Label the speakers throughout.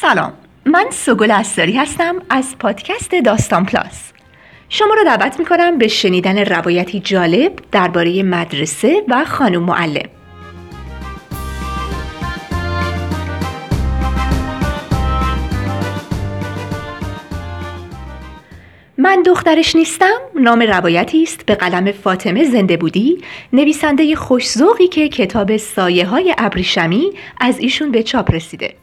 Speaker 1: سلام. من سگل استاری هستم از پادکست داستان پلاس. شما را دعوت می کنم به شنیدن روایتی جالب درباره مدرسه و خانم معلم. من دخترش نیستم نام روایتی است به قلم فاطمه زنده بودی نویسنده خوشزوقی که کتاب سایه های ابریشمی از ایشون به چاپ رسیده.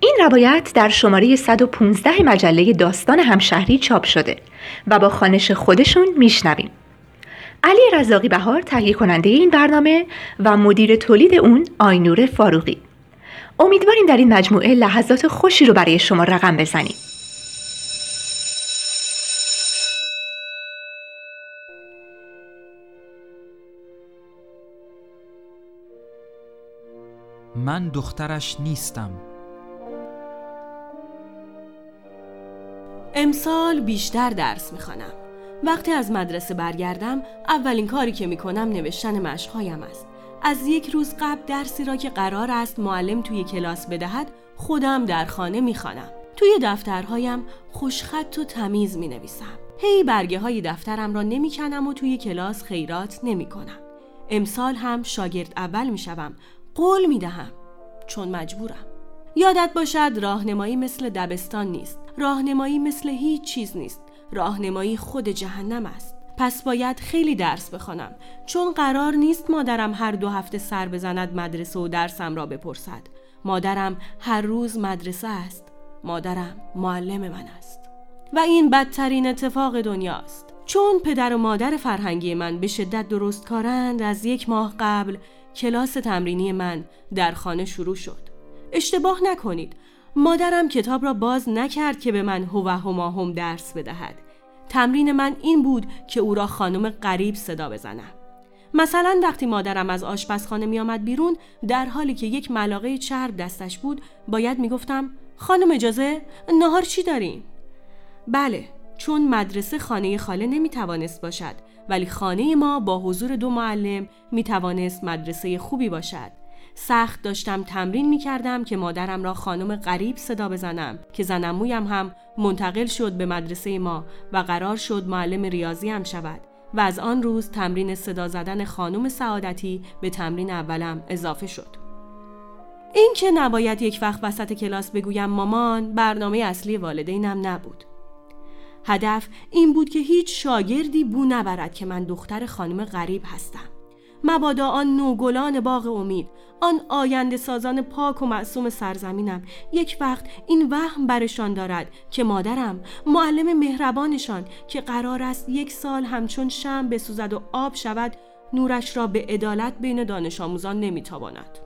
Speaker 1: این روایت در شماره 115 مجله داستان همشهری چاپ شده و با خانش خودشون میشنویم. علی رزاقی بهار تهیه کننده این برنامه و مدیر تولید اون آینور فاروقی. امیدواریم در این مجموعه لحظات خوشی رو برای شما رقم بزنیم.
Speaker 2: من دخترش نیستم.
Speaker 3: امسال بیشتر درس می‌خوانم. وقتی از مدرسه برگردم اولین کاری که می‌کنم نوشتن مشقهایم است. از یک روز قبل درسی را که قرار است معلم توی کلاس بدهد خودم در خانه می‌خوانم. توی دفترهایم خوشخط و تمیز می نویسم هی برگه های دفترم را نمی‌کنم و توی کلاس خیرات نمی کنم. امسال هم شاگرد اول می شوم قول می دهم چون مجبورم. یادت باشد راهنمایی مثل دبستان نیست. راهنمایی مثل هیچ چیز نیست. راهنمایی خود جهنم است. پس باید خیلی درس بخوانم. چون قرار نیست مادرم هر دو هفته سر بزند مدرسه و درسم را بپرسد. مادرم هر روز مدرسه است. مادرم معلم من است. و این بدترین اتفاق دنیاست چون پدر و مادر فرهنگی من به شدت درست کارند از یک ماه قبل کلاس تمرینی من در خانه شروع شد. اشتباه نکنید. مادرم کتاب را باز نکرد که به من هو هما هم درس بدهد. تمرین من این بود که او را خانم غریب صدا بزنم. مثلا وقتی مادرم از آشپزخانه می آمد بیرون در حالی که یک ملاقه چرب دستش بود باید می گفتم خانم اجازه نهار چی داریم؟ بله چون مدرسه خانه خاله نمی توانست باشد ولی خانه ما با حضور دو معلم می توانست مدرسه خوبی باشد. سخت داشتم تمرین می کردم که مادرم را خانم غریب صدا بزنم که زنمویم هم منتقل شد به مدرسه ما و قرار شد معلم ریاضی هم شود و از آن روز تمرین صدا زدن خانم سعادتی به تمرین اولم اضافه شد. این که نباید یک وقت وسط کلاس بگویم مامان برنامه اصلی والدینم نبود. هدف این بود که هیچ شاگردی بو نبرد که من دختر خانم غریب هستم. مبادا آن نوگلان باغ امید آن آینده سازان پاک و معصوم سرزمینم. یک وقت این وهم برشان دارد که مادرم معلم مهربانشان که قرار است یک سال همچون شم بسوزد و آب شود نورش را به عدالت بین دانش آموزان نمی‌تواند.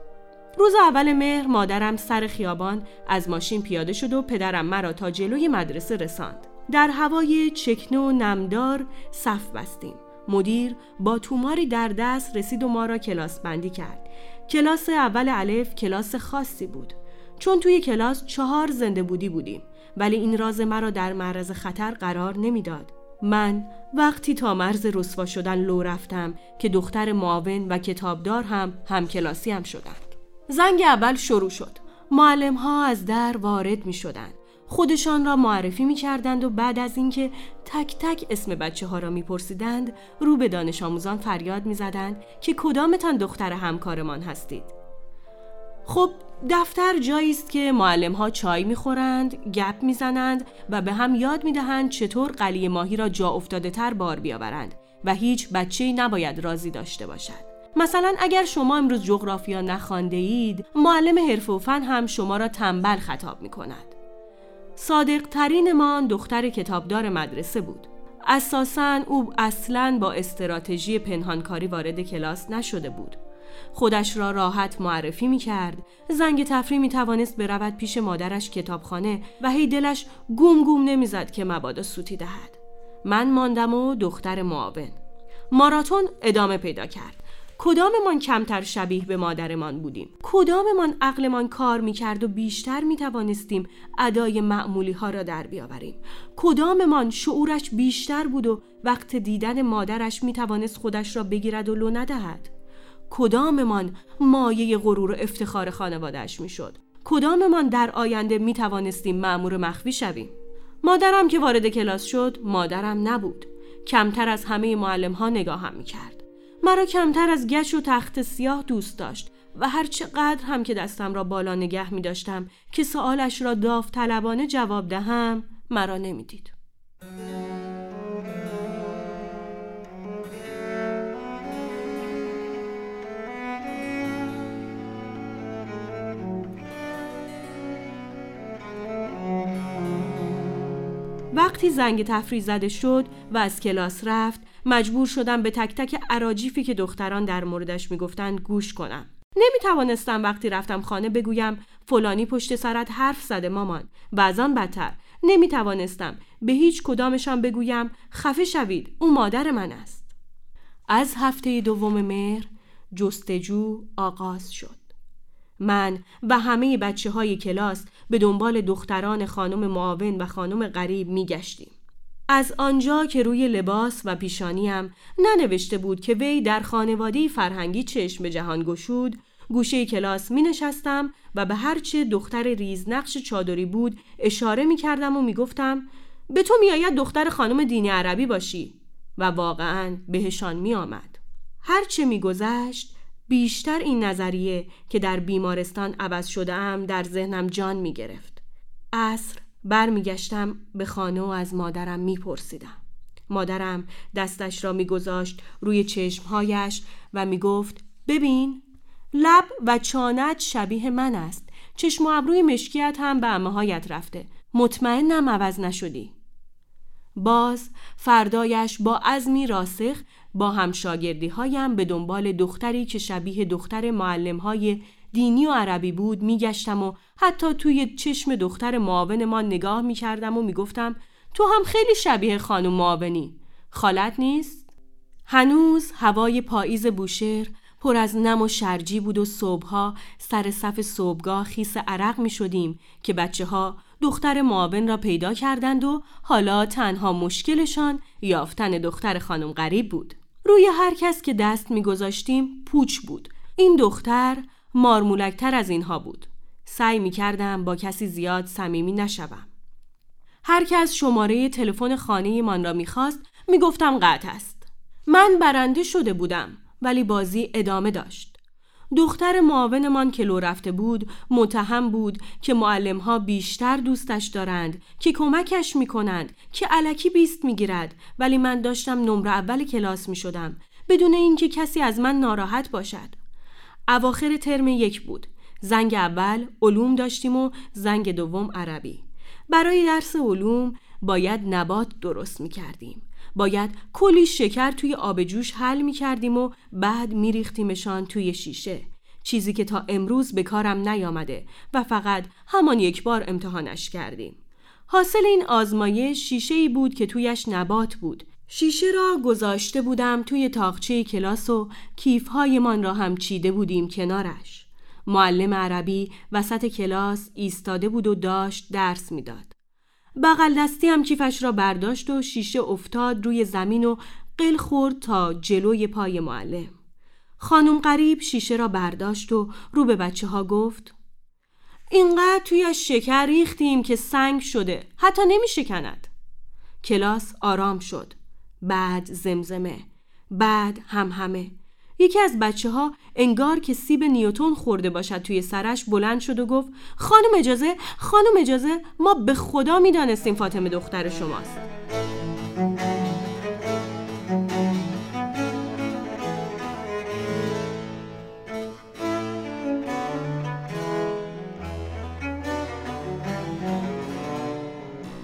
Speaker 3: روز اول مهر مادرم سر خیابان از ماشین پیاده شد و پدرم مرا تا جلوی مدرسه رساند. در هوای چکنه و نمدار صف بستیم. مدیر با توماری در دست رسید و ما را کلاس بندی کرد. کلاس اول الف کلاس خاصی بود. چون توی کلاس چهار زنده بودی بودیم ولی این راز مرا در معرض خطر قرار نمی‌داد. من وقتی تا مرز رسوا شدن لو رفتم که دختر معاون و کتابدار هم هم کلاسی هم شدند. زنگ اول شروع شد. معلم ها از در وارد می شدند خودشان را معرفی می کردند و بعد از اینکه تک تک اسم بچه ها را می پرسیدند رو به دانش آموزان فریاد می زدند که کدامتان دختر همکارمان هستید خب دفتر جایی است که معلم ها چای می‌خورند، گپ می‌زنند و به هم یاد می‌دهند چطور قلی ماهی را جا افتاده تر بار بیاورند و هیچ بچه‌ای نباید راضی داشته باشد. مثلا اگر شما امروز جغرافیا نخوانده اید، معلم حرف و فن هم شما را تنبل خطاب می کند. صادق ترین ما دختر کتابدار مدرسه بود. اساسا او اصلا با استراتژی پنهانکاری وارد کلاس نشده بود. خودش را راحت معرفی می کرد. زنگ تفریح می توانست برود پیش مادرش کتابخانه و هی دلش گوم گوم نمی‌زد که مبادا سوتی دهد. من ماندم و دختر معاون. ماراتون ادامه پیدا کرد. کداممان کمتر شبیه به مادرمان بودیم؟ کداممان عقلمان کار می‌کرد و بیشتر می‌توانستیم ادای معمولی ها را در بیاوریم؟ کداممان شعورش بیشتر بود و وقت دیدن مادرش می‌توانست خودش را بگیرد و لو ندهد؟ کداممان مایه غرور و افتخار خانوادهش می‌شد؟ کداممان در آینده می توانستیم معمور مخفی شویم؟ مادرم که وارد کلاس شد مادرم نبود. کمتر از همه معلم ها نگاهم می کرد مرا کمتر از گچ و تخت سیاه دوست داشت و هر چقدر هم که دستم را بالا نگه می داشتم که سوالش را داوطلبانه جواب دهم مرا نمی‌دید. وقتی زنگ تفریح زده شد و از کلاس رفت مجبور شدم به تک تک عراجیفی که دختران در موردش می‌گفتند گوش کنم. نمی توانستم وقتی رفتم خانه بگویم فلانی پشت سرت حرف زده مامان و از آن بدتر. نمی توانستم به هیچ کدامشان بگویم خفه شوید او مادر من است. از هفته دوم مهر جستجو آغاز شد. من و همه بچه های کلاس به دنبال دختران خانم معاون و خانم غریب می گشتیم. از آنجا که روی لباس و پیشانیم ننوشته بود که وی در خانواده فرهنگی چشم به جهان گشود گوشه کلاس می نشستم و به هرچه دختر ریزنقش چادری بود اشاره می کردم و می گفتم به تو می آید دختر خانم دینی عربی باشی و واقعا بهشان می آمد. هرچه می گذشت بیشتر این نظریه که در بیمارستان عوض شده ام در ذهنم جان می گرفت. عصر برمیگشتم به خانه و از مادرم میپرسیدم. مادرم دستش را میگذاشت روی چشمهایش و می‌گفت ببین لب و چانت شبیه من است. چشم و ابروی مشکیت هم به امهایت رفته. مطمئنم عوض نشدی. باز فردایش با عزمی راسخ با همشاگردی هایم به دنبال دختری که شبیه دختر معلم های دینی و عربی بود میگشتم و حتی توی چشم دختر معاون ما نگاه می‌کردم و می‌گفتم تو هم خیلی شبیه خانم معاونی خالت نیست؟ هنوز هوای پاییز بوشهر پر از نم و شرجی بود و صبحها سر صف صبحگاه خیس عرق می شدیم که بچه ها دختر معاون را پیدا کردند و حالا تنها مشکلشان یافتن دختر خانم غریب بود. روی هر کس که دست میگذاشتیم پوچ بود. این دختر مارمولکتر از اینها بود. سعی می کردم با کسی زیاد صمیمی نشوم. هر کس شماره تلفن خانه من را می‌خواست می‌گفتم قطع است. من برنده شده بودم ولی بازی ادامه داشت. دختر معاونمان که لو رفته بود متهم بود که معلم ها بیشتر دوستش دارند که کمکش می کنند که علکی بیست می گیرد ولی من داشتم نمره اول کلاس می شدم بدون اینکه کسی از من ناراحت باشد اواخر ترم یک بود. زنگ اول علوم داشتیم و زنگ دوم عربی. برای درس علوم باید نبات درست می کردیم باید کلی شکر توی آب جوش حل می کردیم و بعد می ریختیمشان توی شیشه. چیزی که تا امروز به کارم نیامده و فقط همان یک بار امتحانش کردیم. حاصل این آزمایش شیشه ای بود که تویش نبات بود. شیشه را گذاشته بودم توی تاقچه کلاس و کیفهایمان را هم چیده بودیم کنارش معلم عربی وسط کلاس ایستاده بود و داشت درس می‌داد. بغل دستی هم کیفش را برداشت و شیشه افتاد روی زمین و قل خورد تا جلوی پای معلم. خانم قریب شیشه را برداشت و رو به بچه ها گفت اینقدر توی شکر ریختیم که سنگ شده حتی نمی شکند. کلاس آرام شد. بعد زمزمه. بعد هم همه. یکی از بچه ها انگار که سیب نیوتون خورده باشد توی سرش بلند شد و گفت خانم اجازه خانم اجازه ما به خدا می‌دانستیم فاطمه دختر شماست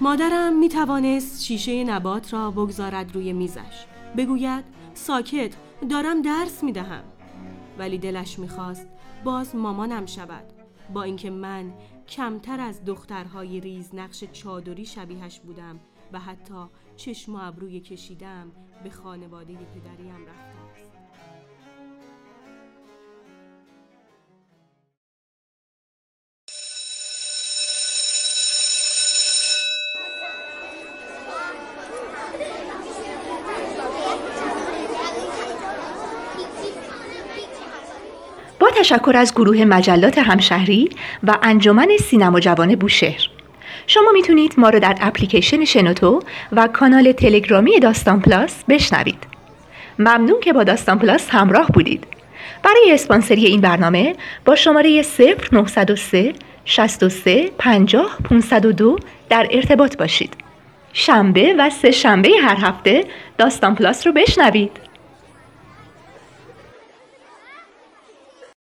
Speaker 3: مادرم می توانست شیشه نبات را بگذارد روی میزش. بگوید ساکت دارم درس می دهم ولی دلش می‌خواست باز مامانم شود. با اینکه من کمتر از دخترهای ریز نقش چادری شبیهش بودم و حتی چشم و ابروی کشیدم به خانواده پدریم رفتم.
Speaker 1: تشکر از گروه مجلات همشهری و انجمن سینما جوان بوشهر. شما می‌تونید ما رو در اپلیکیشن شنوتو و کانال تلگرامی داستان پلاس بشنوید. ممنون که با داستان پلاس همراه بودید. برای اسپانسری این برنامه با شماره 0903 63 50 502 در ارتباط باشید. شنبه و سه شنبه هر هفته داستان پلاس رو بشنوید.